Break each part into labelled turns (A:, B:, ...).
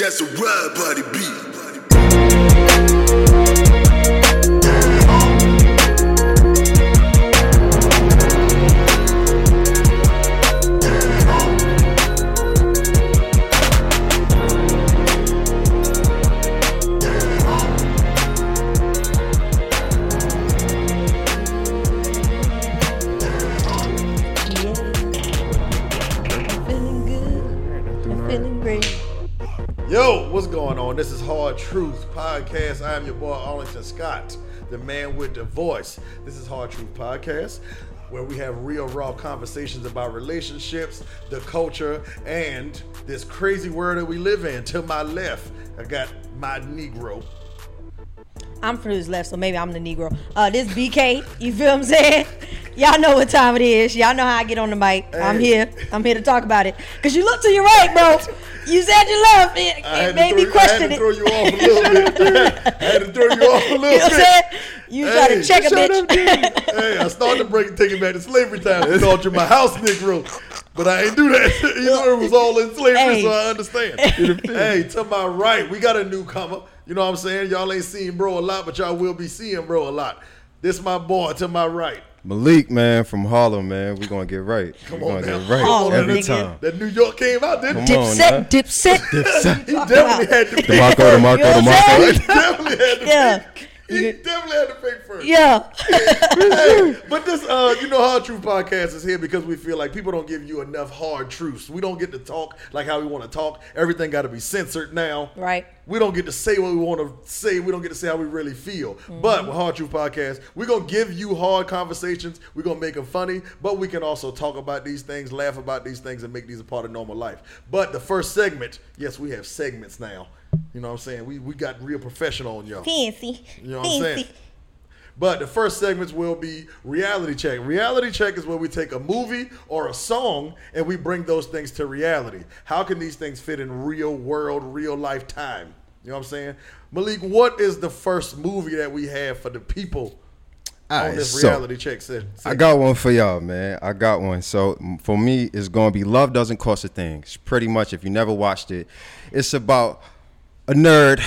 A: That's a ride body beat.
B: Truth Podcast. I am your boy Arlington Scott, the man with the voice. This is Hard Truth Podcast, where we have real, raw conversations about relationships, the culture, and this crazy world that we live in. To my left, I got my Negro.
C: I'm from his left, so maybe I'm the Negro. Uh, this BK, you feel what I'm saying? Y'all know what time it is. Y'all know how I get on the mic. I'm here. I'm here to talk about it. Cause you look to your right, bro. You said you left. It, it made me
B: throw, I had
C: question
B: to
C: it.
B: throw you off a little bit. I had to throw you off a little
C: You know what I'm
B: bit.
C: saying? You try
B: Hey,
C: to check a
B: up,
C: bitch.
B: hey, I started take it back to slavery time. I thought you my house Negro, but I ain't do that. you know, it was all in slavery,
C: Hey.
B: so I understand. hey, to my right, we got a newcomer. You know what I'm saying? Y'all ain't seen bro a lot, but y'all will be seeing bro a lot. This my boy to my right.
D: Malik, man, from Harlem, man. we going to get right.
B: Come
D: we
B: on
D: going to
B: now.
D: get right
C: Harlem,
D: every
C: nigga.
D: time.
B: That New York came out, didn't
D: Come
B: he?
D: on, huh?
C: Dipset, dipset.
B: He definitely had to pick.
D: DeMarco, DeMarco,
C: You know what I'm
D: DeMarco.
B: He definitely had to
C: Yeah.
B: pick. He definitely had to pick first.
C: Yeah.
B: Hey, but this, uh, you know, Hard Truth Podcast is here because we feel like people don't give you enough hard truths. We don't get to talk like how we want to talk. Everything got to be censored now.
C: Right.
B: We don't get to say what we want to say. We don't get to say how we really feel. But with Hard Truth Podcast, we're going to give you hard conversations. We're going to make them funny, but we can also talk about these things, laugh about these things, and make these a part of normal life. But the first segment, yes, we have segments now. You know what I'm saying? We, we got real professional on y'all.
C: Fancy.
B: You know what I'm
C: Fancy.
B: saying? But the first segments will be reality check. Reality check is where we take a movie or a song and we bring those things to reality. How can these things fit in real world, real life time? You know what I'm saying? Malik, what is the first movie that we have for the people on
D: Alright,
B: this
D: so,
B: reality check se-
D: I got one for y'all, man. I got one. So for me, it's going to be Love Doesn't Cost a Thing. It's pretty much, if you never watched it, it's about a nerd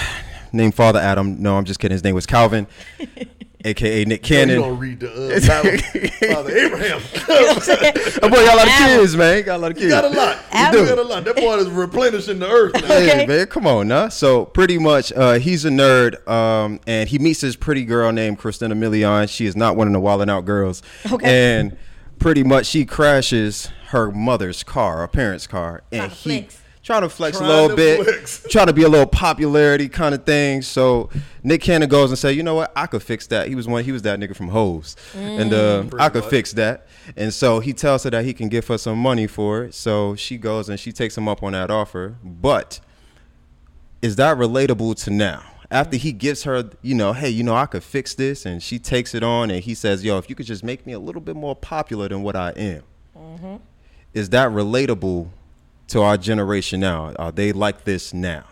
D: named Father Adam. No, I'm just kidding. His name was Calvin, aka Nick Cannon.
B: You
D: Cannon.
B: don't read the uh, Bible. Father Abraham.
D: Oh, boy, got a lot of kids, man. He got a lot of kids.
B: you got a lot. You
C: Adam.
B: do got a lot. That boy is replenishing the earth. Now.
D: Hey, man, come on, nah. So pretty much, uh, he's a nerd, um, and he meets this pretty girl named Christina Milian. She is not one of the Wildin' Out girls,
C: Okay.
D: and pretty much she crashes her mother's car, her parents' car, and
C: Trying
D: he
C: flex.
D: Trying to flex
B: Trying
D: a little bit,
B: flex.
D: trying to be a little popularity kind of thing. So Nick Cannon goes and say, you know what, I could fix that. He was one, he was that nigga from Hose, and uh, I could
B: much.
D: fix that. And so he tells her that he can give her some money for it. So she goes and she takes him up on that offer, but is that relatable to now? After he gives her, you know, hey, you know, I could fix this, and she takes it on, and he says, yo, if you could just make me a little bit more popular than what I am, is that relatable to our generation now? Are they like this now?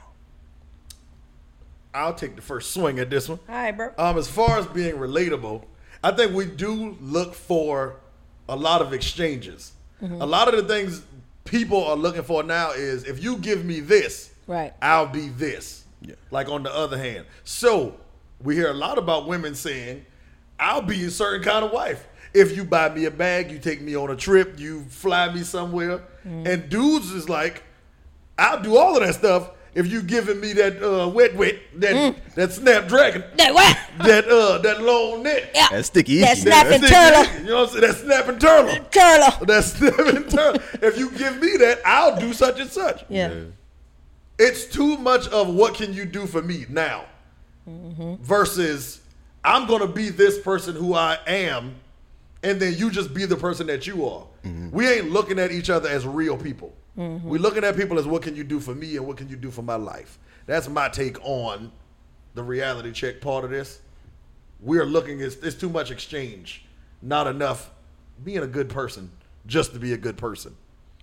B: I'll take the first swing at this one.
C: All right, bro.
B: Um, as far as being relatable, I think we do look for a lot of exchanges. A lot of the things people are looking for now is if you give me this,
C: Right.
B: I'll be this.
D: Yeah.
B: Like on the other hand. So we hear a lot about women saying, I'll be a certain kind of wife. If you buy me a bag, you take me on a trip, you fly me somewhere. And dudes is like, I'll do all of that stuff if you giving me that uh, wet wet, that that snapdragon,
C: That what?
B: that uh that long neck.
C: Yeah.
D: That's sticky.
C: That
D: icky.
C: snap- Snapping turtle.
B: You know what I'm saying? That snapping turtle.
C: Curler.
B: That snapping turtle. If you give me that, I'll do such and such.
C: Yeah.
B: It's too much of what can you do for me now versus I'm going to be this person who I am and then you just be the person that you are. Mm-hmm. We ain't looking at each other as real people. Mm-hmm. We're looking at people as what can you do for me and what can you do for my life. That's my take on the reality check part of this. We're looking at it's too much exchange, not enough being a good person just to be a good person.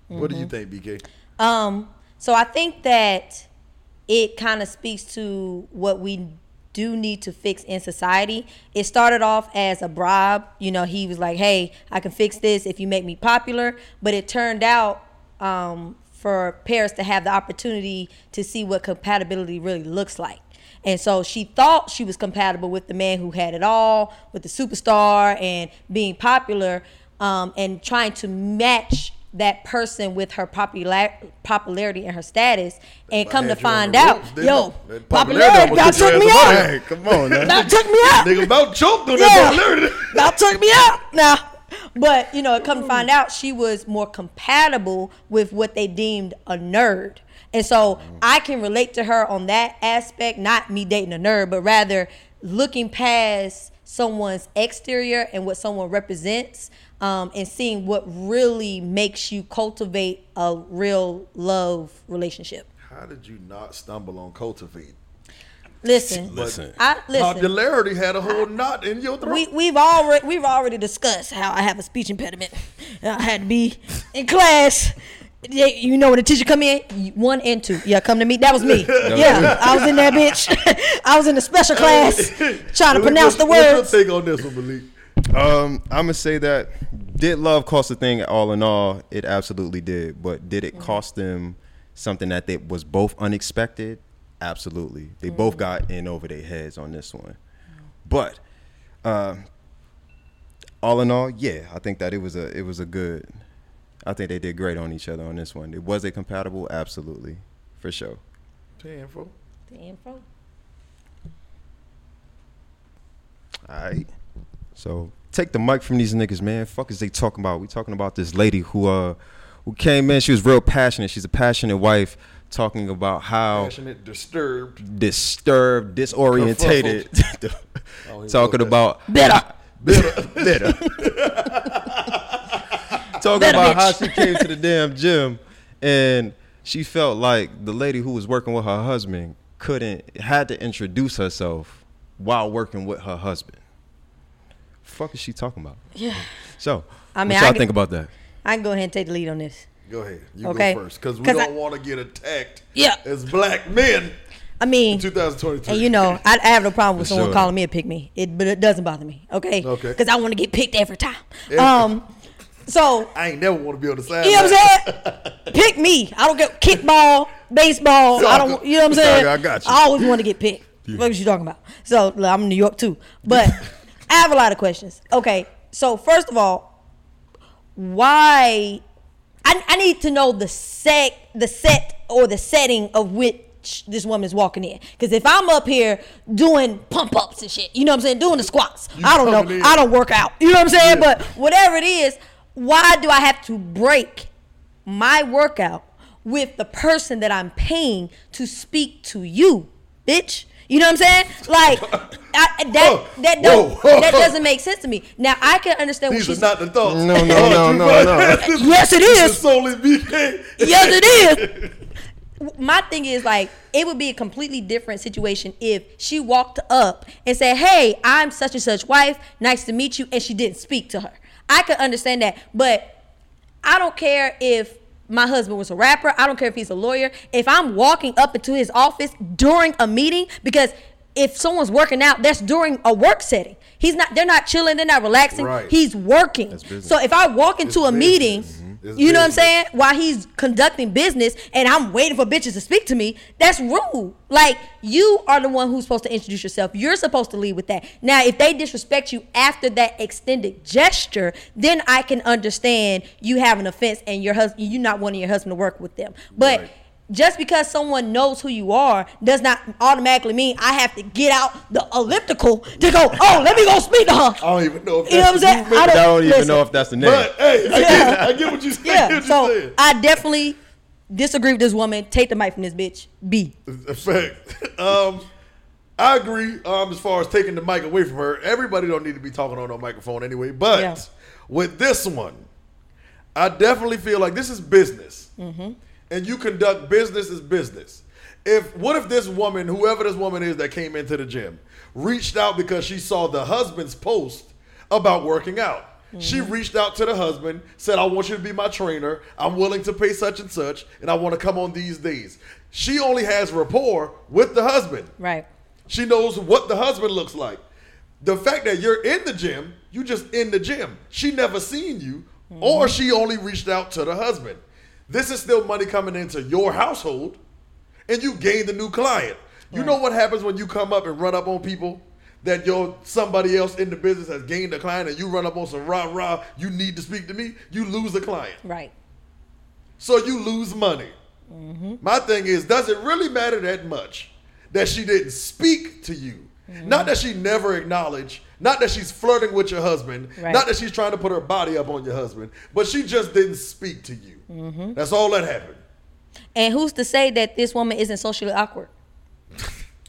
B: What do you mm-hmm. think, BK?
C: Um, so I think that it kind of speaks to what we do need to fix in society. It started off as a bribe. You know, he was like, "Hey, I can fix this if you make me popular," but it turned out um, for Paris to have the opportunity to see what compatibility really looks like. And so she thought she was compatible with the man who had it all, with the superstar and being popular, um, and trying to match that person with her popular popularity and her status. And come to
B: had you on
C: find out, yo, popularity
B: popularity
C: about took me out.
D: Hey, come on now.
C: Took me out.
B: Nigga about choked on
C: Yeah.
B: that popularity.
C: That took me out now. But you know, it come to find out she was more compatible with what they deemed a nerd. And so I can relate to her on that aspect, not me dating a nerd, but rather looking past someone's exterior and what someone represents, um, and seeing what really makes you cultivate a real love relationship.
B: How did you not stumble on cultivate?
C: Listen,
D: Listen.
C: I listen.
B: Popularity had a whole knot in your throat.
C: We we've already we've already discussed how I have a speech impediment. I had to be in class. Yeah, You know when the teacher come in, one and two. Yeah, come to me. That was me. Yeah, I was in that bitch. I was in the special class trying to pronounce the words.
B: What's your take on this one, Malik?
D: Um, I'm gonna say that did love cost a thing? All in all, it absolutely did. But did it cost them something that they was both unexpected? Absolutely. They both got in over their heads on this one. But um, all in all, yeah, I think that it was a it was a good. I think they did great on each other on this one. It Was it compatible? Absolutely, for sure.
B: Damn, bro.
C: Damn, bro.
D: All right. So take the mic from these niggas, man. Fuck is they talking about? We talking about this lady who uh who came in. She was real passionate. She's a passionate wife, talking about how
B: Passionate, disturbed.
D: disturbed, disorientated,
B: Oh,
D: talking about
C: Bitter.
B: Bitter.
D: bitter. talking
C: Better
D: about how she came to the damn gym and she felt like the lady who was working with her husband couldn't had to introduce herself while working with her husband. Fuck is she talking about?
C: Yeah.
D: So,
C: I mean,
D: what y'all
C: I-
D: think about that?
C: I can go ahead and take the lead on this.
B: Go ahead. You
C: Okay.
B: go first. Because we
C: 'Cause
B: don't want to get attacked
C: Yeah.
B: as black men
C: I mean,
B: in 2023.
C: And you know, I, I have no problem with
D: For
C: someone
D: sure.
C: calling me a pick me. It, but it doesn't bother me. Okay.
B: Okay.
C: Because I want to get picked every time.
B: Yeah.
C: Um. So
B: I ain't never want to be on the side.
C: you know what I'm saying? Pick me. I don't get kickball, baseball. I don't. You know what I'm saying?
D: I got you.
C: I always want to get picked. What was you talking about? So look, I'm in New York too, but I have a lot of questions. Okay. So first of all, why? I, I need to know the set, the set or the setting of which this woman is walking in. Because if I'm up here doing pump ups and shit, you know what I'm saying, doing the squats, I don't know,
B: coming in.
C: I don't work out, you know what I'm saying.
B: Yeah.
C: But whatever it is, why do I have to break my workout with the person that I'm paying to speak to you, bitch? You know what I'm saying? Like I, that
B: Whoa,
C: that don't
B: whoa,
C: that doesn't make sense to me. Now I can understand what
B: These
C: she's
B: are not the thoughts.
D: No, no,
B: Oh,
D: no, no, no.
C: Yes, it
B: this
C: is.
B: solely BK.
C: yes, it is. My thing is like it would be a completely different situation if she walked up and said, "Hey, I'm such and such wife. Nice to meet you," and she didn't speak to her. I could understand that, but I don't care if my husband was a rapper. I don't care if he's a lawyer. If I'm walking up into his office during a meeting, because if someone's working out, that's during a work setting. He's not. They're not chilling. They're not relaxing.
B: Right.
C: He's working.
D: business.
C: So if I walk into
B: It's
C: a meeting,
B: business. It's
C: you know what I'm saying, while he's conducting business, and I'm waiting for bitches to speak to me, that's rude. Like you are the one who's supposed to introduce yourself. You're supposed to lead with that. Now, if they disrespect you after that extended gesture, then I can understand you have an offense and your husband, You're not wanting your husband to work with them. But
B: Right.
C: Just because someone knows who you are does not automatically mean I have to get out the elliptical to go. Oh, let me go speak to her.
B: I don't even know if
C: You know what I'm
B: that's the
C: saying? I
D: I
C: don't-
D: don't even
C: listen.
D: know if that's the name.
B: But hey, I get, I get what you're saying.
C: Yeah.
B: get
C: So
B: saying.
C: I definitely disagree with this woman. Take the mic from this bitch. B.
B: In fact, um, I agree. Um, as far as taking the mic away from her, everybody don't need to be talking on a microphone anyway. But
C: Yeah.
B: with this one, I definitely feel like this is business,
C: Mm-hmm.
B: And you conduct business as business. If what if this woman, whoever this woman is that came into the gym, reached out because she saw the husband's post about working out. She
C: Mm-hmm.
B: reached out to the husband, said, I want you to be my trainer. I'm willing to pay such and such, and I want to come on these days. She only has rapport with the husband.
C: Right.
B: She knows what the husband looks like. The fact that you're in the gym, you just in the gym. She never seen you, or she only reached out to the husband. This is still money coming into your household, and you gain a new client. You know what happens when you come up and run up on people that your somebody else in the business has gained a client, and you run up on some rah rah. You need to speak to me. You lose a client,
C: Right.
B: so you lose money. Mm-hmm. My thing is, does it really matter that much that she didn't speak to you? Mm-hmm. Not that she never acknowledged, not that she's flirting with your husband,
C: Right.
B: not that she's trying to put her body up on your husband, but she just didn't speak to you. Mm-hmm. That's all that happened.
C: And who's to say that this woman isn't socially awkward?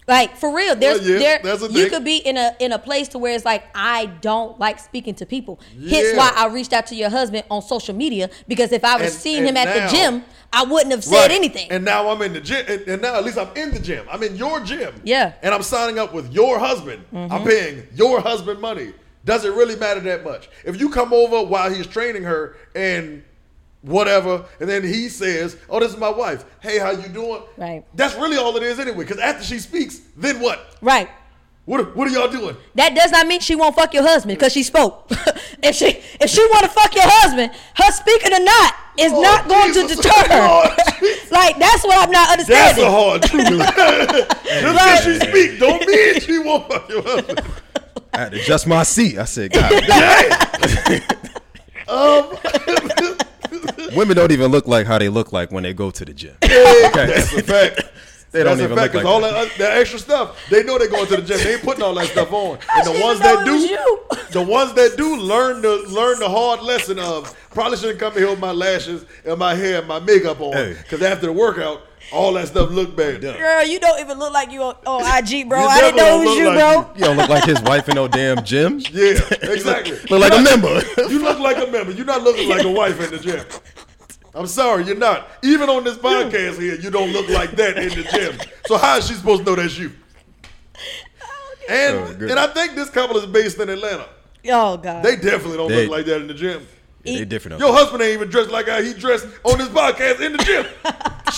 C: Like for real, there's
B: Well, yeah,
C: there you
B: thing.
C: could be in a in a place to where it's like I don't like speaking to people. Hence why I reached out to your husband on social media because if I was
B: And-
C: seeing
B: and
C: him at
B: now-
C: the gym, I wouldn't have said
B: Right.
C: anything.
B: And now I'm in the gym, and, and now at least I'm in the gym. I'm in your gym.
C: Yeah. Mm-hmm.
B: And I'm signing up with your husband. I'm paying your husband money. Does it really matter that much? If you come over while he's training her and whatever, and then he says, "Oh, this is my wife. Hey, how you doing?"
C: Right.
B: That's really all it is anyway. Because after she speaks, then what?
C: right.
B: What? are- What are y'all doing?
C: That does not mean she won't fuck your husband because she spoke. if she if she want to fuck your husband, her speaking or not is
B: Oh,
C: not going to
B: Jesus.
C: deter her.
B: Lord Jesus.
C: like that's what I'm not understanding.
B: That's
C: understanding.
B: a hard truth. Just because she speak, don't mean she won't fuck your husband.
D: I had to adjust my seat. I said, God, damn.
B: Um,
D: women don't even look like how they look like when they go to the gym.
B: That's a fact.
D: They don't even
B: a fact.
D: look
B: 'cause
D: like
B: all
D: that.
B: that, uh, that extra stuff, they know they're going to the gym. They ain't putting all that stuff on. And the ones that do, the ones that do learn the learn the hard lesson of probably shouldn't come here with my lashes and my hair and my makeup on.
D: Hey.
B: Because after the workout, all that stuff look bad.
D: Yeah.
C: Girl, you don't even look like you on, on IG, bro. I didn't know it was you,
B: look
C: bro.
B: like
D: You don't look like his wife in no damn gym.
B: Yeah, exactly.
D: Look like a member.
B: You look like a member. You're not looking like a wife in the gym. I'm sorry, you're not. Even on this podcast here, you don't look like that in the gym. So how is she supposed to know that's you? And
D: Oh,
B: and I think this couple is based in Atlanta.
C: Oh God.
B: They definitely don't
D: They-
B: look like that in the gym.
D: Yeah, they different.
B: Your husband ain't even dressed like how he dressed on this podcast in the gym.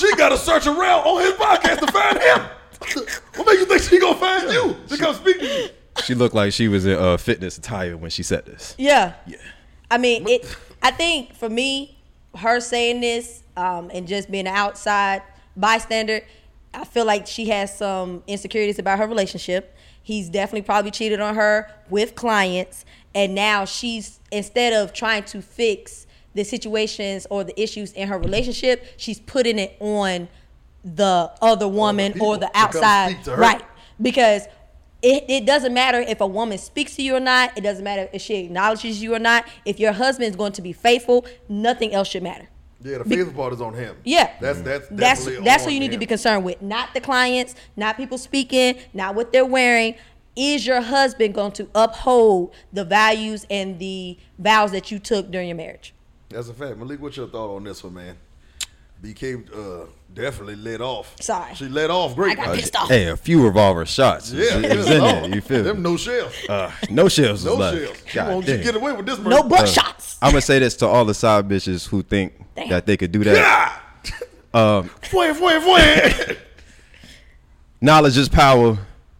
B: She got to search around on his podcast to find him. What make you think she gonna find you to come speak to you?
D: She looked like she was in uh, fitness attire when she said this.
C: Yeah. I mean, it. I think for me, her saying this um, and just being an outside bystander, I feel like she has some insecurities about her relationship. He's definitely probably cheated on her with clients, and now she's instead of trying to fix the situations or the issues in her relationship, she's putting it on the other woman
B: people
C: or the outside,
B: speak to her.
C: right? Because it, it doesn't matter if a woman speaks to you or not. It doesn't matter if she acknowledges you or not. If your husband is going to be faithful, nothing else should matter.
B: Yeah, the faithful part is on him.
C: Yeah.
B: that's that's
C: That's that's what you need to be concerned with. Not the clients, not people speaking, not what they're wearing. Is your husband going to uphold the values and the vows that you took during your marriage?
B: That's a fact. Malik, what's your thought on this one, man? BK uh, definitely let off.
C: Sorry.
B: She let off great.
C: I got pissed off.
D: Hey, a few revolver shots.
B: Yeah,
D: it was in there. You feel
B: them
D: me?
B: no shells.
D: Uh, no shells.
B: No
D: was
B: shells. She
D: God
B: won't you
D: damn.
B: get away with this
C: No
B: murder.
C: butt shots.
D: I'm gonna say this to all the side bitches who think
C: Damn.
D: that they could do that.
B: God.
D: Um,
B: Fway, fway, fway.
D: knowledge is power.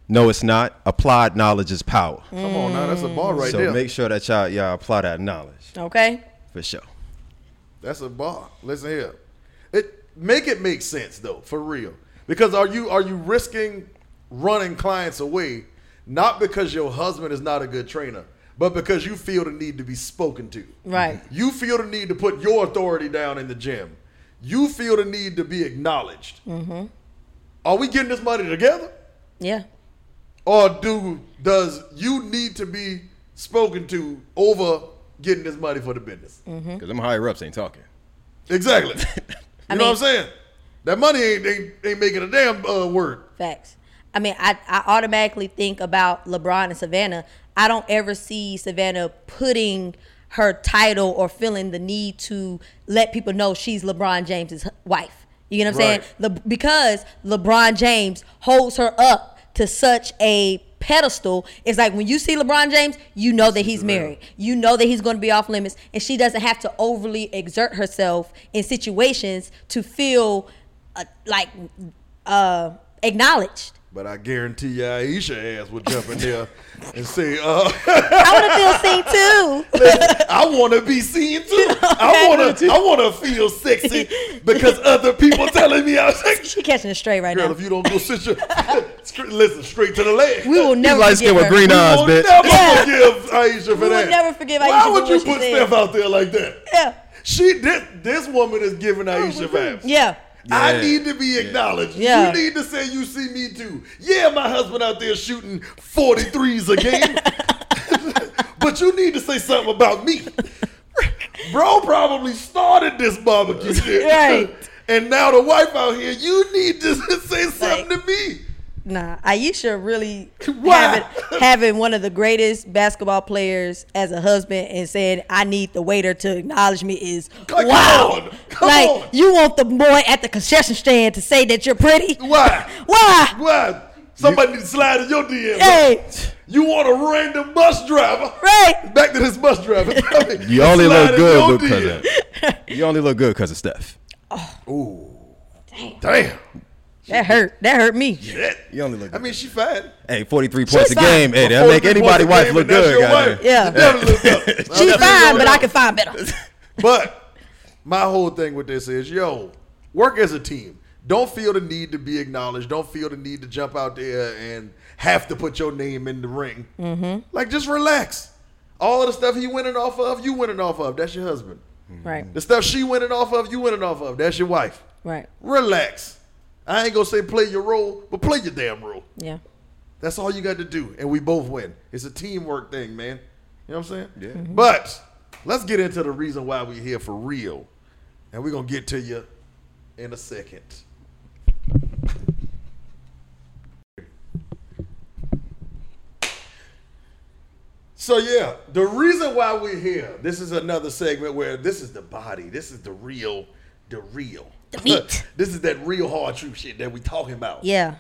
D: No, it's not. Applied knowledge is power.
B: Come on now, that's a bar right there.
D: so
B: there.
D: make sure that y'all y'all apply that knowledge
C: Okay.
D: for sure.
B: That's a bar. Listen here. It make it make sense though, for real. Because are you are you risking running clients away not because your husband is not a good trainer, but because you feel the need to be spoken to.
C: Right.
B: You feel the need to put your authority down in the gym. You feel the need to be acknowledged.
C: Mm-hmm.
B: Are we getting this money together?
C: Yeah.
B: Or do does you need to be spoken to over getting this money for the business?
C: Mm-hmm.
D: Because them higher ups ain't talking.
B: Exactly. You
C: I
B: know
C: mean-
B: what I'm saying? That money ain't ain't, ain't making a damn uh, word.
C: Facts. I mean, I, I automatically think about LeBron and Savannah. I don't ever see Savannah putting her title or feeling the need to let people know she's LeBron James's wife. You get what I'm
B: Right.
C: saying? Le, because LeBron James holds her up to such a pedestal. It's like when you see LeBron James, you know that he's married. You know that he's going to be off limits, and she doesn't have to overly exert herself in situations to feel uh, like uh, acknowledged.
B: But I guarantee you, Ayesha ass would jump in there and say, uh,
C: I want to feel seen too.
B: "I want to be seen too. I want to, I want to feel sexy because other people telling me I'm sexy."
C: She catching it straight right now.
B: Girl,
C: now.
B: if you don't go sit your, straight, listen straight to the leg.
C: We will never
D: light skin
C: forgive
D: with
C: her.
D: green
B: We
D: eyes,
B: will
D: bitch.
B: never
C: Yeah.
B: forgive Ayesha for
C: We will never forgive
B: Ayesha.
C: Why
B: would
C: for
B: you
C: what
B: put
C: said.
B: Steph out there like that?
C: Yeah,
B: She this this woman is giving Ayesha vibes.
C: yeah.
B: I need to be acknowledged.
C: Yeah.
B: You need to say you see me too. Yeah, my husband out there shooting 43s a game. but you need to say something about me. Bro probably started this barbecue shit.
C: Right.
B: And now the wife out here, you need to say something to me.
C: Nah, Ayesha really having, having one of the greatest basketball players as a husband and saying, I need the waiter to acknowledge me is
B: Come
C: wow.
B: on. Come
C: like,
B: on.
C: you want the boy at the concession stand to say that you're pretty?
B: Why?
C: Why?
B: Why? Somebody need to slide in your DM.
C: Hey,
B: You want a random bus driver?
C: right.
B: Back to this bus driver.
D: You only look good because of you only look good because of Steph.
B: Oh, damn.
C: That hurt. That hurt me.
B: That-
D: You only look.
B: I mean, she fat.
D: hey, 43 points a game. Hey, that make anybody wife look good.
B: your
D: goddamn.
B: wife.
C: Yeah.
B: You definitely look up.
C: She's fine, but I can find better.
B: But my whole thing with this is, yo, work as a team. Don't feel the need to be acknowledged. Don't feel the need to jump out there and have to put your name in the ring. Mm-hmm. Like, just relax. All of the stuff he winning off of, you winning off of. That's your husband.
C: Right,
B: The stuff she winning off of, you winning off of. That's your wife.
C: right.
B: Relax. I ain't gonna say play your role, but play your damn role.
C: Yeah.
B: That's all you got to do, and we both win. It's a teamwork thing, man. You know what I'm saying?
D: Yeah.
C: Mm-hmm.
B: But let's get into the reason why we're here for real, and we're gonna get to you in a second. So yeah, the reason why we're here. This is another segment where this is the body. This is the real, the real.
C: The meat.
B: this is that real hard truth shit that we talking about.
C: Yeah.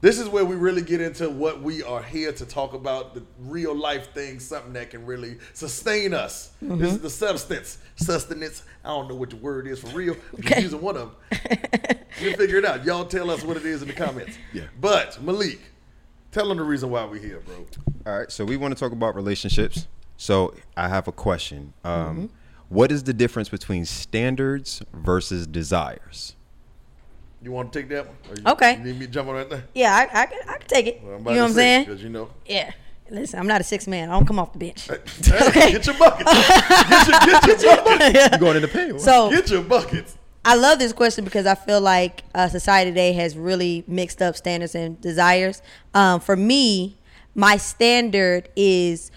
B: This is where we really get into what we are here to talk about the real life things, something that can really sustain us. This is the substance, sustenance. I don't know what the word is for real. I'm just
C: Okay.
B: using one of them. you figure it out. Y'all tell us what it is in the comments.
D: Yeah.
B: But Malik, tell them the reason why we're here, bro.
D: All right, so we want to talk about relationships. So I have a question. Um, what is the difference between standards versus desires?
B: You want to take that one? You,
C: Okay.
B: You need me to jump on that thing?
C: Yeah, I, I, can, I can take it.
B: Well,
C: you
B: I'm
C: know what I'm saying?
B: Because you know.
C: Yeah. Listen, I'm not a six man. I don't come off the bench.
B: Hey, get your buckets. get, your, get your buckets.
D: You going in the paint?
C: So
B: Get your buckets.
C: I love this question because I feel like uh, society today has really mixed up standards and desires. Um, for me, my standard is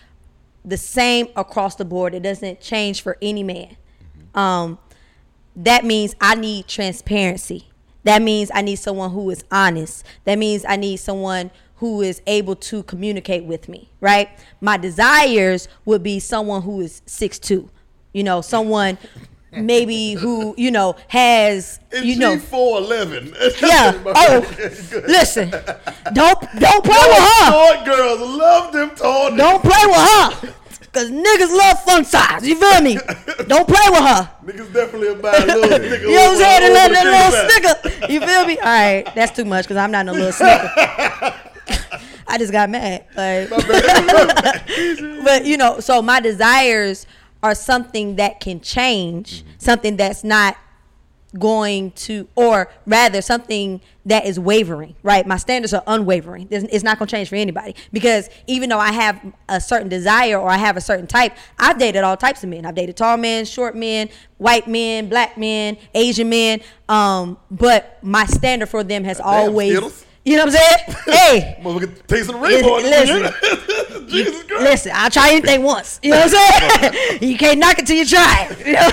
C: the same across the board. It doesn't change for any man. Um, that means I need transparency. That means I need someone who is honest. That means I need someone who is able to communicate with me, right? My desires would be someone who is 6'2", you know, someone maybe who, you know, has,
B: And
C: you know,
B: four eleven.
C: yeah. Oh, listen, don't don't play with her.
B: Short girls love them tall.
C: Don't play with her. Cause niggas love fun size. You feel me? Don't play with her.
B: Niggas definitely about little nigga.
C: You know what I'm saying? That little,
B: the
C: little snicker. You feel me? All right, that's too much because I'm not no little snicker. I just got mad. Like, but you know, so my desires are something that can change, something that's not going to, or rather, something that is wavering, right? My standards are unwavering. It's not going to change for anybody because even though I have a certain desire or I have a certain type, I've dated all types of men. I've dated tall men, short men, white men, black men, Asian men. Um, but my standard for them has always. You know what I'm saying? hey,
B: Motherfucker tasting the rainbow.
C: Listen.
B: Jesus Christ.
C: Listen, I'll try anything once. You know what I'm saying? you can't knock it till you try. it, You know?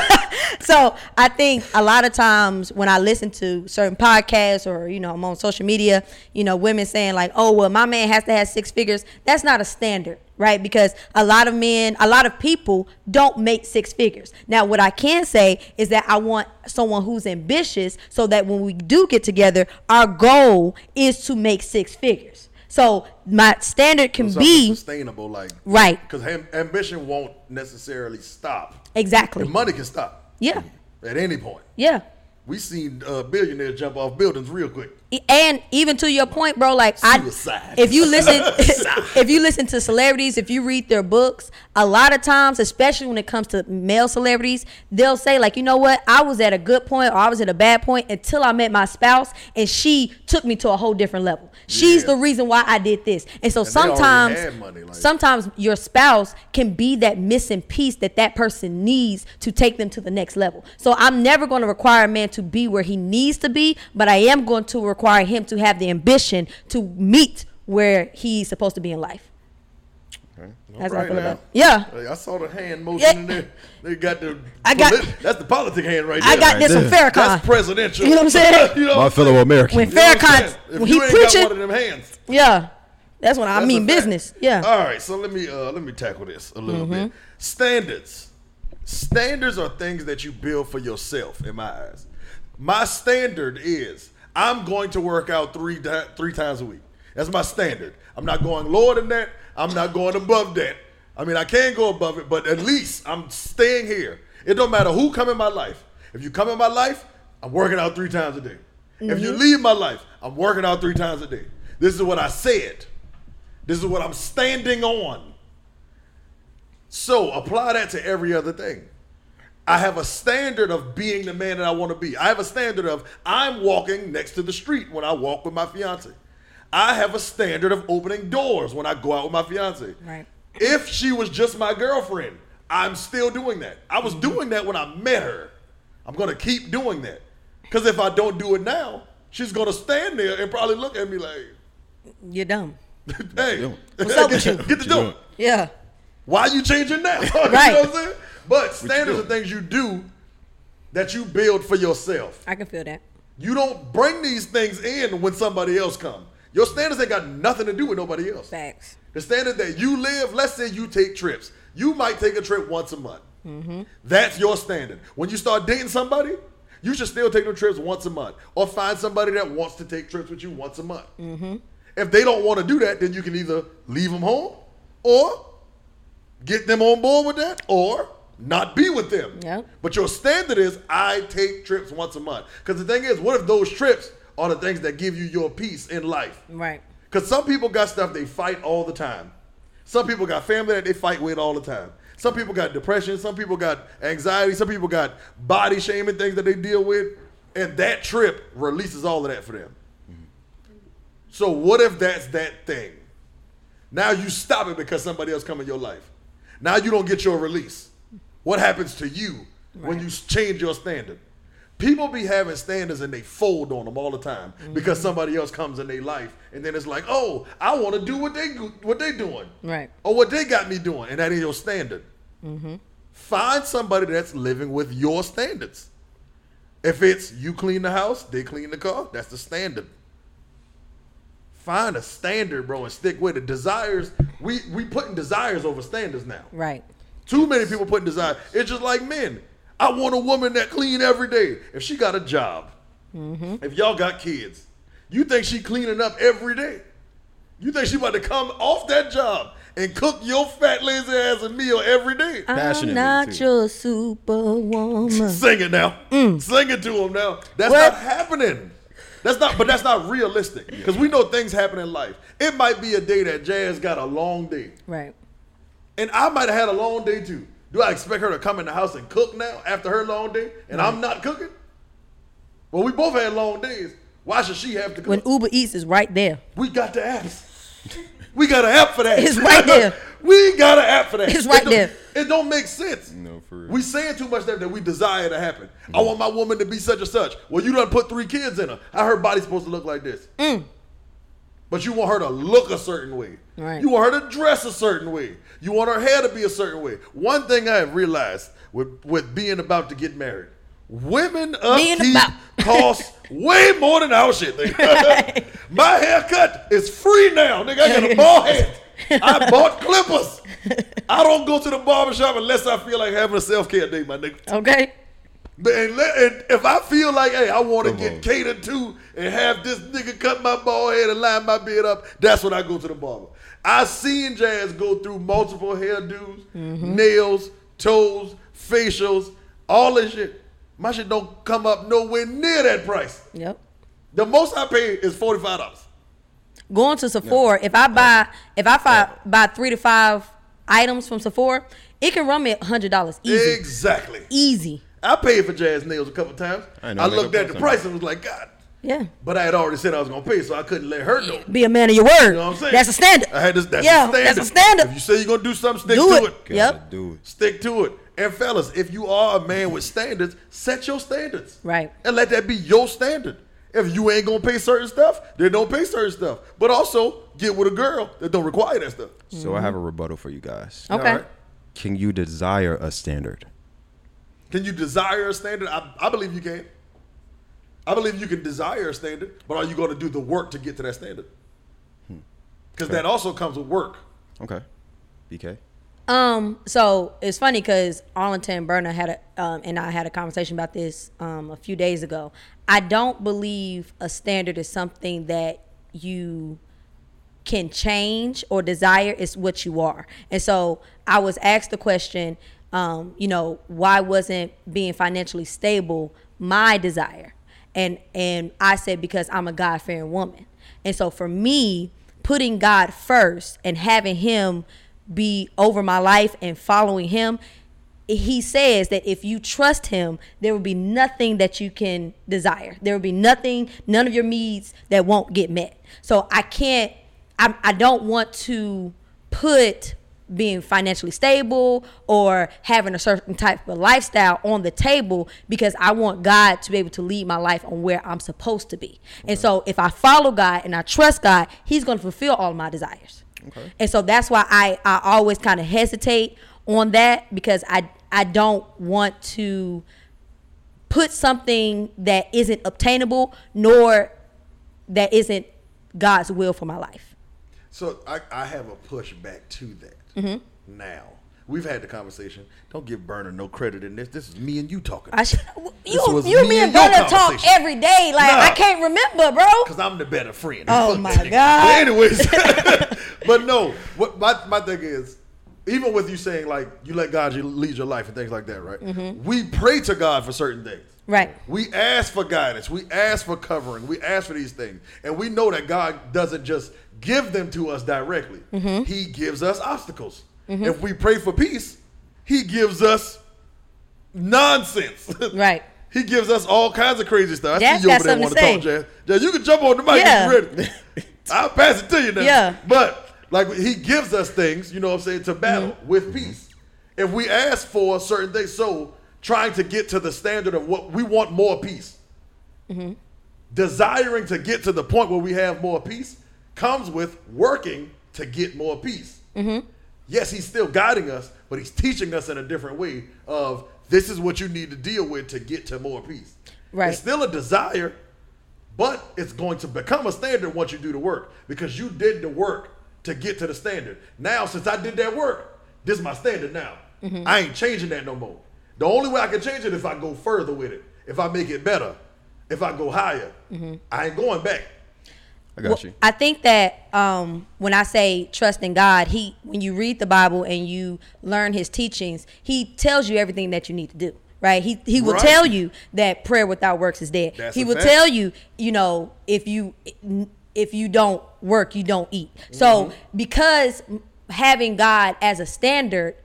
C: so I think a lot of times when I listen to certain podcasts or you know I'm on social media, you know, women saying like, "Oh, well, my man has to have six figures." That's not a standard, right? Because a lot of men, a lot of people don't make six figures. Now, what I can say is that I want someone who's ambitious, so that when we do get together, our goal is to make six figures. So my standard can
B: Something
C: be
B: sustainable, like
C: Right.
B: Because ambition won't necessarily stop.
C: exactly.
B: And money can stop
C: Yeah,
B: at any point.
C: yeah.
B: We seen uh, billionaires jump off buildings real quick.
C: and even to your point, bro, like
B: Suicide.
C: I, if you listen, if you listen to celebrities, if you read their books, a lot of times, especially when it comes to male celebrities, they'll say like, you know what, I was at a good point or I was at a bad point until I met my spouse, and she took me to a whole different level. She's
B: Yeah.
C: the reason why I did this, and so
B: And
C: sometimes,
B: money, like-
C: sometimes your spouse can be that missing piece that that person needs to take them to the next level. So I'm never going to require a man to be where he needs to be, but I am going to require him to have the ambition to meet where he's supposed to be in life. That's how I
B: Right
C: feel
B: now.
C: Yeah,
B: Hey, I saw the hand motion
C: Yeah.
B: in there. They got the.
C: I got-
B: polit- that's the politic hand right there.
C: I got this from
D: there.
C: Farrakhan.
B: That's presidential.
C: You know what I'm saying?
B: you know
D: My
B: I'm
D: fellow
B: saying?
D: American.
C: When
B: You know
C: Farrakhan- when he
B: ain't
C: preaching-
B: got one of them hands.
C: yeah. That's when I
B: That's
C: mean
B: a fact.
C: business. Yeah.
B: All right, so let me uh, let me tackle this a little bit. Standards. Standards are things that you build for yourself. In my eyes, my standard is I'm going to work out three di- three times a week. That's my standard. I'm not going lower than that. I'm not going above that. I mean, I can go above it, but at least I'm staying here. It don't matter who come in my life. If you come in my life, I'm working out three times a day. If you mm-hmm. leave my life, I'm working out three times a day. This is what I said. This is what I'm standing on. So apply that to every other thing. I have a standard of being the man that I want to be. I have a standard of I'm walking next to the street when I walk with my fiance. I have a standard of opening doors when I go out with my fiance.
C: Right.
B: If she was just my girlfriend, I'm still doing that. I was mm-hmm. doing that when I met her. I'm going to keep doing that. Because if I don't do it now, she's going to stand there and probably look at me like,
C: You're dumb.
B: hey,
C: What's up with
B: get,
C: you?
B: get the door.
C: Yeah.
B: Why you changing now? you know
C: Right.
B: what I'm saying? But standards are things you do that you build for yourself.
C: I can feel that.
B: You don't bring these things in when somebody else come. Your standards ain't got nothing to do with nobody else.
C: Facts.
B: The standard that you live, let's say you take trips. You might take a trip once a month.
C: Mm-hmm.
B: That's your standard. When you start dating somebody, you should still take them trips once a month. Or find somebody that wants to take trips with you once a month.
C: Mm-hmm.
B: If they don't want to do that, then you can either leave them home or get them on board with that or not be with them.
C: Yep.
B: But your standard is I take trips once a month. Because the thing is, what if those trips are the things that give you your peace in life?
C: Right.
B: Because some people got stuff they fight all the time. Some people got family that they fight with all the time. Some people got depression. Some people got anxiety. Some people got body shaming things that they deal with. And that trip releases all of that for them. Mm-hmm. So what if that's that thing? Now you stop it because somebody else come in your life. Now you don't get your release. What happens to you when you change your standard? People be having standards and they fold on them all the time because somebody else comes in their life and then it's like, oh, I want to do what they what they doing,
C: Right.
B: Or what they got me doing, and that is your standard. Mm-hmm. Find somebody that's living with your standards. If it's you clean the house, they clean the car, that's the standard. Find a standard, bro, and stick with it. Desires, we we putting desires over standards now.
C: Right.
B: Too many people putting desire. It's just like men. I want a woman that clean every day. If she got a job, if y'all got kids, you think she cleaning up every day? You think she about to come off that job and cook your fat lazy ass a meal every day?
C: I'm
D: Passionately,
C: not
D: too.
C: your superwoman.
B: Sing it now. Mm. Sing it to him now. That's
C: What?
B: not happening. That's not, but that's not realistic because we know things happen in life. It might be a day that Jazz got a long day,
C: Right.
B: and I might have had a long day too. Do I expect her to come in the house and cook now after her long day, and I'm not cooking? Well, we both had long days. Why should she have to cook?
C: When Uber Eats is right there.
B: we got the apps. We got an app for that.
C: It's right there.
B: we got an app for that.
C: It's right
B: It don't-
C: there.
B: It don't make sense.
D: No, for real.
B: We saying too much stuff that we desire to happen. I want my woman to be such and such. Well, you done put three kids in her. How her body's supposed to look like this? Mm. But you want her to look a certain way.
C: Right.
B: You want her to dress a certain way. You want her hair to be a certain way. One thing I have realized with, with being about to get married, women upkeep costs way more than our shit. Nigga. My haircut is free now. Nigga, I got a bald head. I bought clippers. I don't go to the barbershop unless I feel like having a self-care day, my nigga.
C: Okay.
B: But and let, and if I feel like, hey, I want to get
D: on.
B: catered to and have this nigga cut my bald head and line my beard up, that's when I go to the barber. I seen Jazz go through multiple hairdos, mm-hmm. nails, toes, facials, all this shit. My shit don't come up nowhere near that price.
C: Yep.
B: The most I pay is forty five dollars.
C: Going to Sephora, if I buy if I fi- buy three to five items from Sephora, it can run me hundred dollars easy.
B: Exactly.
C: Easy.
B: I paid for jazz nails a couple times.
D: I
B: I, looked at the price and was like, God.
C: Yeah.
B: But I had already said I was gonna pay, so I couldn't let her know.
C: Be a man of your word.
B: You know what I'm saying?
C: That's a standard.
B: I had this. That's
C: yeah,
B: a standard.
C: that's a standard.
B: If you say you're gonna do something, stick
C: Do
B: to
C: it.
B: it.
D: Gotta
C: Yep.
D: do it.
B: Stick to it. And fellas, if you are a man with standards, set your standards.
C: Right.
B: And let that be your standard. If you ain't gonna pay certain stuff, then don't pay certain stuff. But also get with a girl that don't require that stuff.
D: So I have a rebuttal for you guys.
C: Okay.
B: All right.
D: Can you desire a standard?
B: Can you desire a standard? I, I believe you can. I believe you can desire a standard, but are you going to do the work to get to that standard? Because that also comes with work.
D: Okay. BK.
C: Um, so it's funny because Arlington Burner had a um, and I had a conversation about this um, a few days ago. I don't believe a standard is something that you can change or desire. It's what you are. And so I was asked the question, um, you know, why wasn't being financially stable my desire? And and I said because I'm a God fearing woman. And so for me, putting God first and having Him be over my life and following Him, he says that if you trust him, there will be nothing that you can desire. There will be nothing, none of your needs that won't get met. So I can't, I, I don't want to put being financially stable or having a certain type of lifestyle on the table because I want God to be able to lead my life on where I'm supposed to be. And so if I follow God and I trust God, He's going to fulfill all my desires. And so that's why I, I always kind of hesitate on that because I I don't want to put something that isn't obtainable nor that isn't God's will for my life.
B: So I, I have a pushback to that.
C: Mm-hmm.
B: Now we've had the conversation. Don't give Burner no credit in this. This is me and you talking.
C: I should, you
B: was
C: you
B: me
C: me
B: and your
C: talk every day. Like
B: Nah.
C: I can't remember, bro.
B: Because I'm the better friend.
C: Oh, my. God.
B: But anyways, but no, what my, my thing is, even with you saying like you let God lead your life and things like that, right?
C: Mm-hmm.
B: We pray to God for certain things.
C: Right.
B: We ask for guidance. We ask for covering. We ask for these things. And we know that God doesn't just give them to us directly.
C: Mm-hmm.
B: He gives us obstacles. If we pray for peace, he gives us nonsense.
C: Right.
B: He gives us all kinds of crazy stuff. I
C: Jazz
B: see you over there want to talk, Jazz. Jazz, you can jump on the mic
C: Yeah.
B: if you're ready. I'll pass it to you now.
C: Yeah.
B: But like he gives us things, you know what I'm saying, to battle
C: Mm-hmm.
B: with peace. If we ask for certain things, so trying to get to the standard of what we want more peace.
C: Mm-hmm.
B: Desiring to get to the point where we have more peace comes with working to get more peace.
C: Mm-hmm.
B: Yes, he's still guiding us, but he's teaching us in a different way of this is what you need to deal with to get to more peace.
C: Right.
B: It's still a desire, but it's going to become a standard once you do the work because you did the work to get to the standard. Now, since I did that work, this is my standard now.
C: Mm-hmm.
B: I ain't changing that no more. The only way I can change it is if I go further with it, if I make it better, if I go higher.
C: Mm-hmm.
B: I ain't going back.
D: I got
C: Well,
D: you.
C: I think that um, when I say trust in God, he when you read the Bible and you learn His teachings, He tells you everything that you need to do. Right? He He will
B: Right.
C: tell you that prayer without works is dead.
B: That's
C: he will
B: fact.
C: tell you, you know, if you if you don't work, you don't eat. So
B: Mm-hmm.
C: because having God as a standard,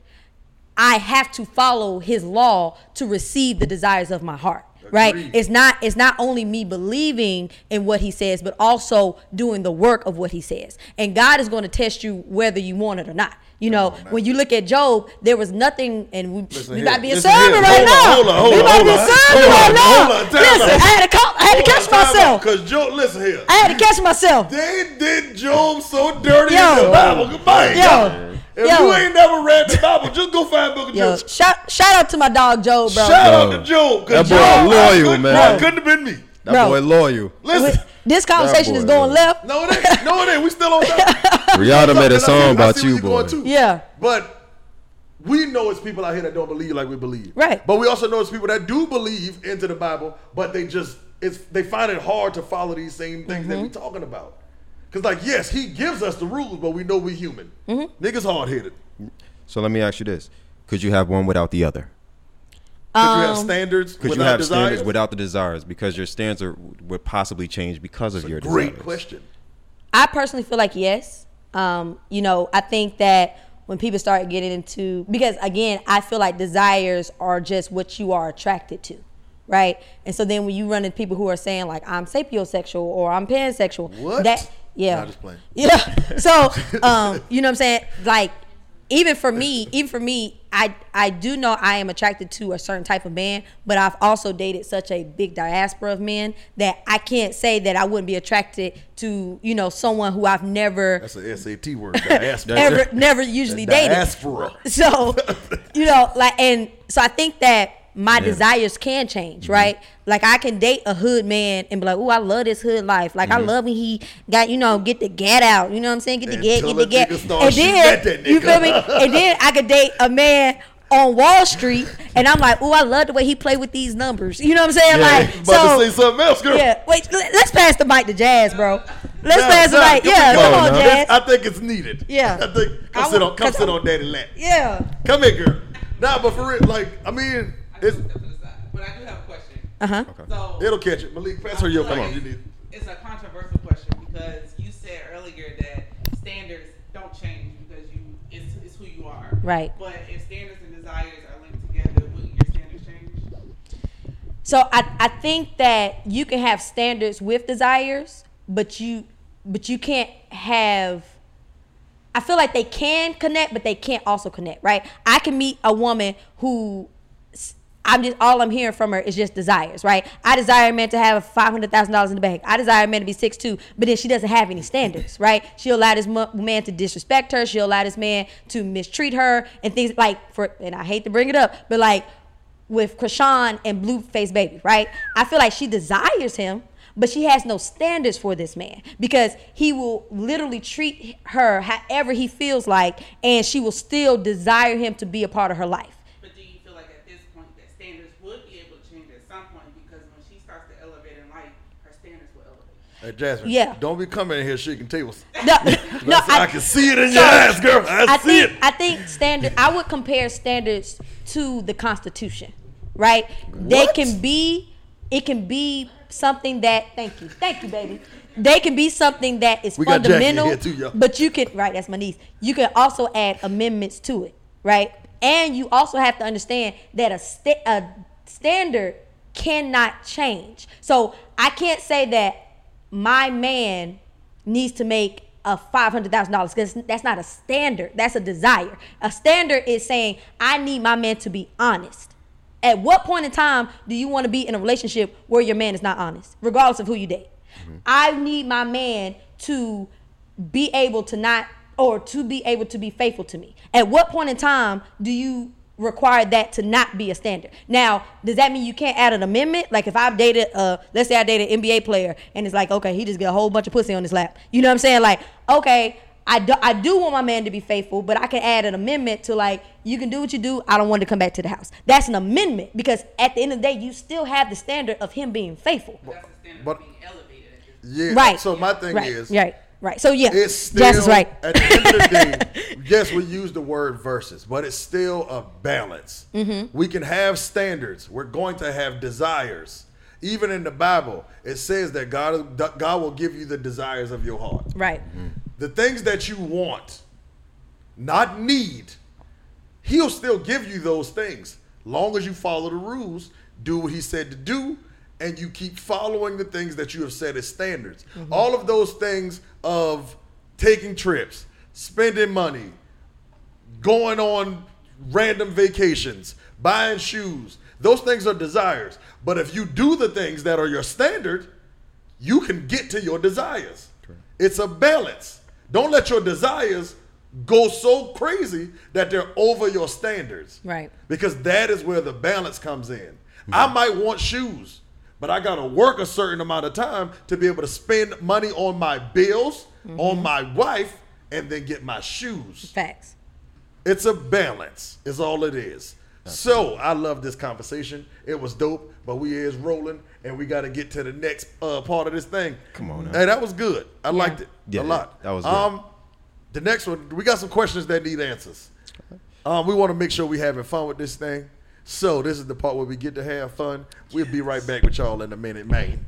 C: I have to follow His law to receive the desires of my heart. Right? It's not it's not only me believing in what he says, but also doing the work of what he says. And God is going to test you whether you want it or not. You know, when you look at Job, there was nothing, and we,
B: Listen
C: we to be a sermon right now.
B: hold on, hold
C: we
B: on,
C: to be a
B: hold on.
C: right now. Listen. I had to, call, I had to catch myself.
B: Because Job, listen here.
C: I had to catch myself.
B: They did Job so dirty
C: Yo.
B: in the Bible. Goodbye.
C: Yo.
B: If
C: Yo.
B: you ain't never read the Bible, just go find Book of
C: Yo,
B: Job.
C: shout shout out to my dog Joe, bro.
B: Shout out to Job. 'cause
D: That boy
B: Job,
D: loyal,
B: I couldn't-
D: man.
B: That couldn't have been me.
D: That
C: Bro.
D: boy loyal.
B: Listen.
C: This conversation
D: boy,
C: is going
D: bro.
C: left.
B: No, it ain't. No, it ain't. We still on top.
D: Rihanna made a song about you,
B: you're
D: boy.
C: Yeah.
B: But we know it's people out here that don't believe like we believe.
C: Right.
B: But we also know it's people that do believe into the Bible, but they just it's they find it hard to follow these same things that
C: Mm-hmm.
B: we're talking about. Cause like yes, he gives us the rules, but we know we human.
C: Mm-hmm.
B: Niggas hard headed.
D: So let me ask you this: Could you have one without the other?
B: Could you have
C: Um,
B: standards
D: Could you
B: without
D: have
B: desires?
D: standards without the desires? Because your standards are, would possibly change because of your desires.
B: Great
D: desires.
B: question.
C: I personally feel like yes. Um, you know, I think that when people start getting into because again, I feel like desires are just what you are attracted to, right? And so then when you run into people who are saying like I'm sapiosexual or I'm pansexual,
B: What?
C: that yeah,
B: Nah, just playing.
C: yeah. So um, you know what I'm saying? Like even for me, even for me, I I do know I am attracted to a certain type of man, but I've also dated such a big diaspora of men that I can't say that I wouldn't be attracted to you know someone who I've never
B: That's a SAT word. Diaspora.
C: ever never usually dated.
B: Diaspora.
C: So, you know, like, and so I think that my desires can change,
B: Mm-hmm.
C: right? Like, I can date a hood man and be like, "Oh, I love this hood life. Like,
B: Mm-hmm.
C: I love when he got, you know, get the get out. You know what I'm saying? Get the get, get the
B: the
C: get. And then you feel me? And then I could date a man." On Wall Street, and I'm like, oh, I love the way he played with these numbers. You know what I'm saying? Like,
B: about
C: so
B: to say something else, girl.
C: yeah. Wait, let- let's pass the mic to Jazz, bro. Let's
B: Nah,
C: pass the
B: nah,
C: mic. Yeah, come on,
B: It's-
C: Jazz.
B: I think it's needed.
C: Yeah.
B: I think come
C: I
B: sit on come sit on daddy lap.
C: Yeah.
B: Come here, girl. Nah, but for real, like I mean, it's
E: can step to the side, but I do have a question.
C: Uh huh.
E: So
B: it'll catch it. Malik, pass her your
E: feel
B: mic.
E: like
B: You.
E: It's a controversial question because you said earlier that standards don't change because you it's, it's who you are.
C: Right.
E: But if standards and desires are linked together, wouldn't your standards change?
C: So I, I think that you can have standards with desires, but you but you can't have I feel like they can connect, but they can't also connect, right? I can meet a woman who s- I'm just all I'm hearing from her is just desires, right? I desire a man to have five hundred thousand dollars in the bank. I desire a man to be six two, but then she doesn't have any standards, right? She'll allow this man to disrespect her. She'll allow this man to mistreat her and things like for. And I hate to bring it up, but like with Chrisean and Blueface Baby, right? I feel like she desires him, but she has no standards for this man because he will literally treat her however he feels like, and she will still desire him to be a part of her life.
E: But do you feel like at this point that standards would be able to change at some point because when she starts to elevate in life, her standards will elevate?
B: Hey, Jasmine.
C: Yeah.
B: Don't be coming in here shaking tables.
C: No, no,
B: I, can see it in
C: so,
B: your eyes, girl. I,
C: I
B: see
C: think
B: it.
C: I think standard. I would compare standards to the Constitution, right? They can be. It can be something that. Thank you, thank you, baby. They can be something that is
B: We
C: fundamental,
B: too,
C: but you can right. That's my niece. You can also add amendments to it, right? And you also have to understand that a sta- a standard cannot change. So I can't say that my man needs to make a five hundred thousand dollars because that's not a standard. That's a desire. A standard is saying I need my man to be honest. At what point in time do you want to be in a relationship where your man is not honest, regardless of who you date? Mm-hmm. I need my man to be able to not or to be able to be faithful to me. At what point in time do you require that to not be a standard? Now, does that mean you can't add an amendment? Like if I've dated uh let's say I dated an NBA player and it's like, okay, he just get a whole bunch of pussy on his lap. You know what I'm saying? Like, okay, I do, I do want my man to be faithful, but I can add an amendment to like, you can do what you do. I don't want to come back to the house. That's an amendment because at the end of the day, you still have the standard of him being faithful.
E: That's the standard
B: but-
E: being elevated
B: Yeah.
C: Right.
B: So my thing
C: right,
B: is,
C: right, right. So yeah,
B: it's still
C: Jess is right.
B: at the end of the day. yes, we use the word versus, but it's still a balance.
C: Mm-hmm.
B: We can have standards. We're going to have desires. Even in the Bible, it says that God God will give you the desires of your heart.
C: Right.
B: The things that you want, not need, He'll still give you those things. Long as you follow the rules, do what He said to do, and you keep following the things that you have set as standards. Mm-hmm. All of those things of taking trips, spending money, going on random vacations, buying shoes. Those things are desires. But if you do the things that are your standard, you can get to your desires. It's a balance. Don't let your desires go so crazy that they're over your standards.
C: Right.
B: Because that is where the balance comes in. I mm-hmm. might want shoes, but I got to work a certain amount of time to be able to spend money on my bills, on my wife, and then get my shoes.
C: Facts.
B: It's a balance, is all it is. So I love this conversation. It was dope, but we is rolling, and we got to get to the next uh, part of this thing.
D: Come on now.
B: Hey, that was good. I liked it
D: Yeah,
B: a lot.
D: that was good.
B: Um, the next one, we got some questions that need answers. Um, we want to make sure we having fun with this thing. So this is the part where we get to have fun. We'll be right back with y'all in a minute, man.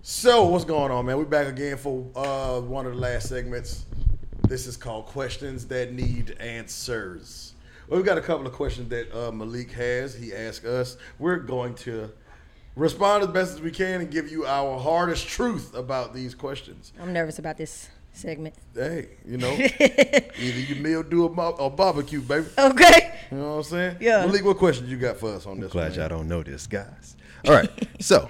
B: So what's going on, man? We're back again for uh, one of the last segments. This is called questions that need answers. Well, we've got a couple of questions that uh, Malik has. He asked us. We're going to respond as best as we can and give you our hardest truth about these questions.
C: I'm nervous about this segment.
B: Hey, you know, either you meal do a, mo- a barbecue, baby.
C: Okay.
B: You know what I'm saying?
C: Yeah.
B: Malik, what questions you got for us on this?
D: Glad
B: one?
D: y'all don't know this, guys. All right. so,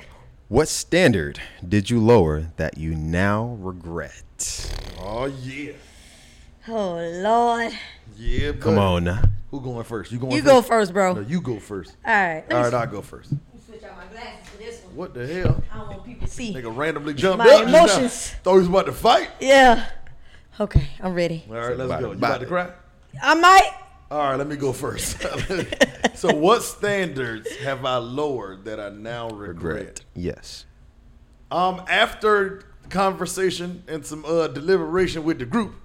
D: what standard did you lower that you now regret?
B: Oh yeah,
C: Oh Lord.
B: yeah.
D: Come on now.
B: Who going first? You going?
C: You
B: first?
C: go first, bro.
B: No, you go first.
C: All right. Let me
B: All right,
C: s-
B: I'll go first.
C: switch out my glasses for this one.
B: What the hell?
C: I don't want people to see.
B: Nigga randomly jumped
C: My
B: up. just now.
C: emotions.
B: Thought he was about to fight.
C: Yeah. Okay, I'm ready.
B: All right, let's go. You
D: about
B: about to cry?
C: I might.
B: All right, let me go first. so, what standards have I lowered that I now regret?
D: Yes.
B: Um, after conversation and some uh, deliberation with the group,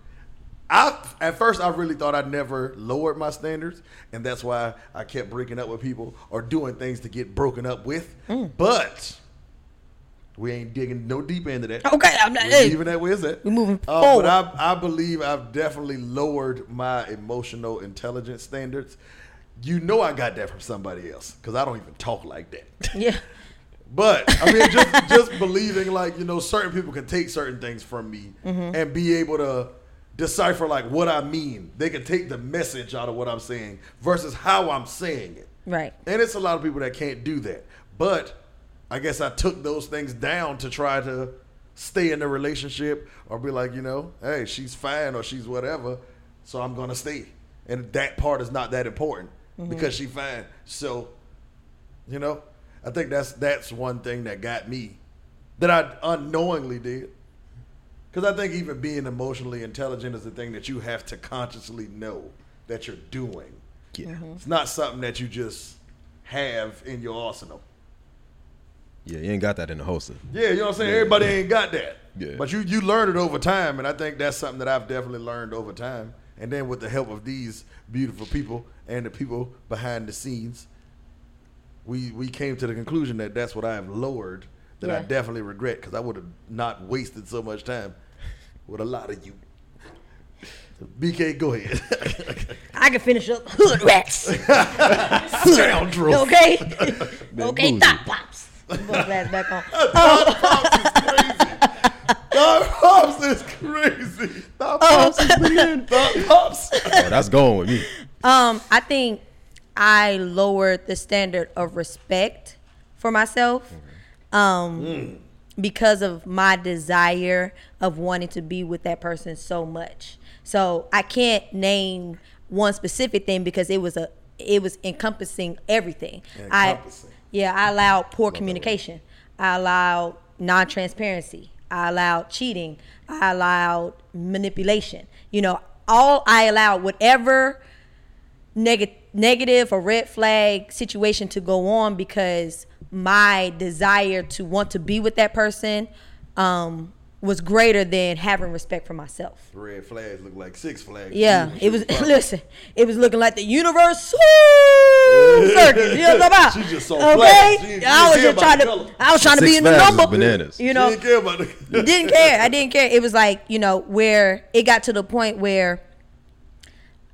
B: I at first I really thought I'd never lowered my standards, and that's why I kept breaking up with people or doing things to get broken up with. But we ain't digging no deep into that.
C: Okay, I'm not. Hey,
B: leaving that where it's at.
C: We're moving
B: Uh,
C: forward.
B: but I, I believe I've definitely lowered my emotional intelligence standards. You know I got that from somebody else because I don't even talk like that.
C: yeah.
B: But I mean, just just believing like you know, certain people can take certain things from me
C: Mm-hmm.
B: and be able to decipher like what I mean. They can take the message out of what I'm saying versus how I'm saying it.
C: Right.
B: And it's a lot of people that can't do that. But I guess I took those things down to try to stay in the relationship or be like, you know, hey, she's fine or she's whatever, so I'm gonna stay. And that part is not that important mm-hmm. because she fine. So, you know, I think that's that's one thing that got me that I unknowingly did. Because I think even being emotionally intelligent is the thing that you have to consciously know that you're doing.
D: Yeah. Mm-hmm.
B: It's not something that you just have in your arsenal.
D: Yeah, you ain't got that in the holster.
B: Yeah, you know what I'm saying? Everybody ain't got that.
D: Yeah.
B: But you you learn it over time, and I think that's something that I've definitely learned over time. And then with the help of these beautiful people and the people behind the scenes, we we came to the conclusion that that's what I have lowered that I definitely regret because I would have not wasted so much time with a lot of you. BK, go ahead.
C: I can finish up hood rats.
B: Scoundrel.
C: Okay.
D: Been
C: okay.
D: boozy.
C: Thought pops. Put my glass back on.
B: Thought Pops is crazy. Thought Pops is being Thought Pops.
D: Oh, that's going with me.
C: Um, I think I lowered the standard of respect for myself. Um, because of my desire of wanting to be with that person so much. So I can't name one specific thing because it was a it was encompassing everything.
B: Encompassing.
C: I yeah, I allowed poor communication. I allowed non-transparency. I allowed cheating. I allowed manipulation. You know, all I allowed whatever neg- negative or red flag situation to go on because my desire to want to be with that person um, was greater than having respect for myself.
B: Red flags look like six flags.
C: Yeah, it was.
B: should-
C: Listen, it was looking like the universe circus. You know what I'm about?
B: She just saw
C: okay.
B: flags. She- she
C: I was just trying to.
B: color.
C: I was trying to be in the
D: flags is
C: number.
D: bananas.
C: You know,
B: She didn't care about the.
C: didn't care. I didn't care. It was like, you know, where it got to the point where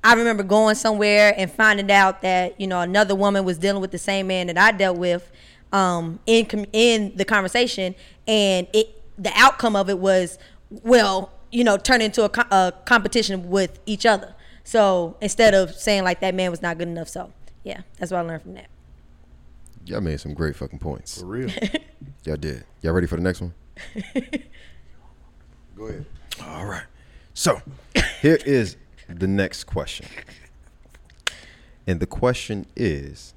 C: I remember going somewhere and finding out that, you know, another woman was dealing with the same man that I dealt with um, in com- in the conversation and it the outcome of it was well, you know, turn into a, co- a competition with each other. So, instead of saying like that man was not good enough, so yeah, that's what I learned from that.
D: Y'all made some great fucking points.
B: For real.
D: Y'all did. Y'all ready for the next one?
B: Go ahead.
D: All right. So, here is the next question. And the question is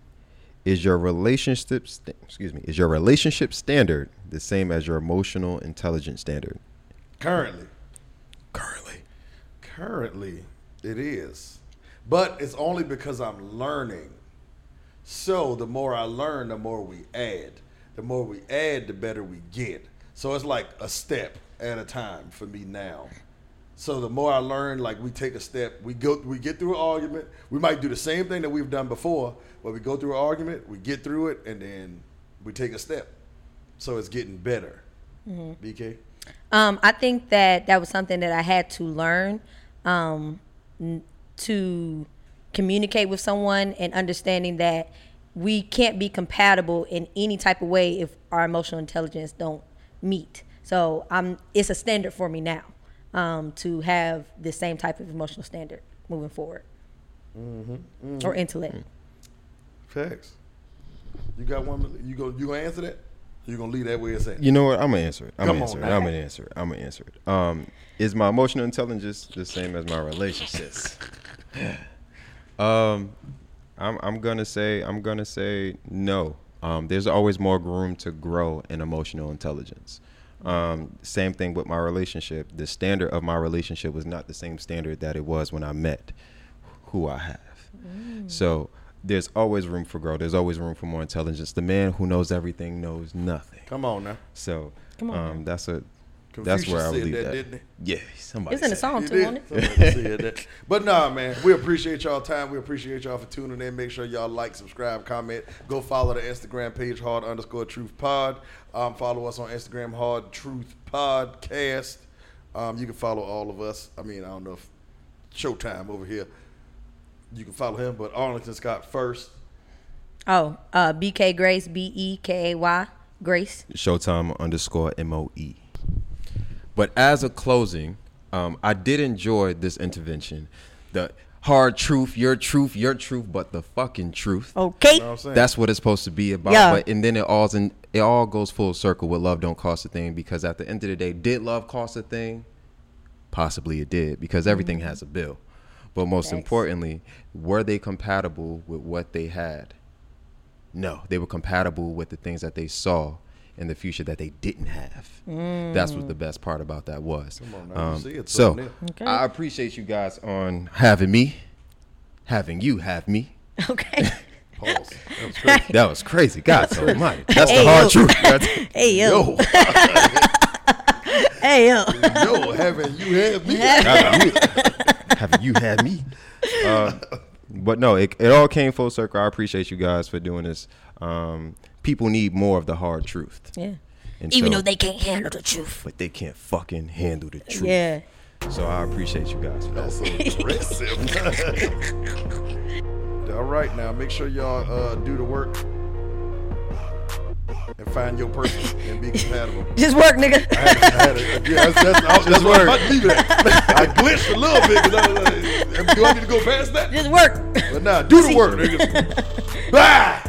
D: is your relationship st- excuse me, is your relationship standard the same as your emotional intelligence standard
B: Currently.
D: currently?
B: Currently, it is. But it's only because I'm learning. So the more I learn, the more we add. The more we add, the better we get. So it's like a step at a time for me now. So the more I learn, like we take a step, we go, we get through an argument. We might do the same thing that we've done before, but we go through an argument, we get through it, and then we take a step. So it's getting better. BK.
C: Um, I think that that was something that I had to learn um, to communicate with someone and understanding that we can't be compatible in any type of way if our emotional intelligence don't meet. So I'm, it's a standard for me now um, to have the same type of emotional standard moving forward or intellect.
B: Facts. You got one. You go. You gonna answer that? You gonna leave that way it's at?
D: You know what? I'm gonna answer it. I'm
B: Come
D: gonna
B: on
D: answer it.
B: now.
D: I'm gonna answer it. I'm gonna answer it. Um, is my emotional intelligence the same as my relationships? um, I'm I'm gonna say I'm gonna say no. Um, there's always more room to grow in emotional intelligence. Um, same thing with my relationship. The standard of my relationship was not the same standard that it was when I met who I have. So there's always room for growth. There's always room for more intelligence. The man who knows everything knows nothing.
B: Come on now.
D: So
C: Come on
D: um, that's a that's where I would
B: said
D: leave
B: that,
D: that.
B: didn't
D: Yeah, somebody.
C: It's in the song too,
B: did.
C: wasn't it?
B: Somebody said that. But nah, man, we appreciate y'all time. We appreciate y'all for tuning in. Make sure y'all like, subscribe, comment. Go follow the Instagram page, hard underscore truth pod. Um, follow us on Instagram, hard truth podcast. Um, you can follow all of us. I mean, I don't know if Showtime over here. You can follow him, but Arlington Scott first.
C: Oh, uh, BK Grace, B E K A Y Grace.
D: Showtime underscore M O E. But as a closing, um, I did enjoy this intervention. The hard truth, your truth, your truth, but the fucking truth.
C: Okay.
B: You know what
D: That's what it's supposed to be about.
C: Yeah.
D: But and then it all's in it all goes full circle with love don't cost a thing because at the end of the day, did love cost a thing? Possibly it did because everything has a bill. But most
C: Thanks.
D: importantly, were they compatible with what they had? No, they were compatible with the things that they saw in the future that they didn't have. That's what the best part about that was.
B: Come on
D: Um,
B: see it's
D: so.
C: Okay.
D: I appreciate you guys on having me, having you have me.
C: Okay.
B: Pause. That was crazy.
D: That was crazy. God almighty. That's
C: Hey,
D: the hard
C: yo.
D: truth. That's-
C: hey yo.
B: Yo,
C: Hey yo.
B: yo, having you had me.
D: having you, having you had me. Uh, but no, it, it all came full circle. I appreciate you guys for doing this. Um, people need more of the hard truth.
C: Yeah.
D: And
C: Even
D: so-
C: though they can't handle the truth.
D: but they can't fucking handle the truth.
C: Yeah.
D: So I appreciate you guys for that.
B: That's aggressive. All right, now make sure y'all uh, do the work and find your person and be compatible.
C: Just work, nigga.
B: I had, I had a, yeah, that's, that's, that's, that's where I leave it at. I glitched a little bit. 'cause I was like, do I need to go past that?
C: Just work.
B: But nah, do the work, nigga. Bye.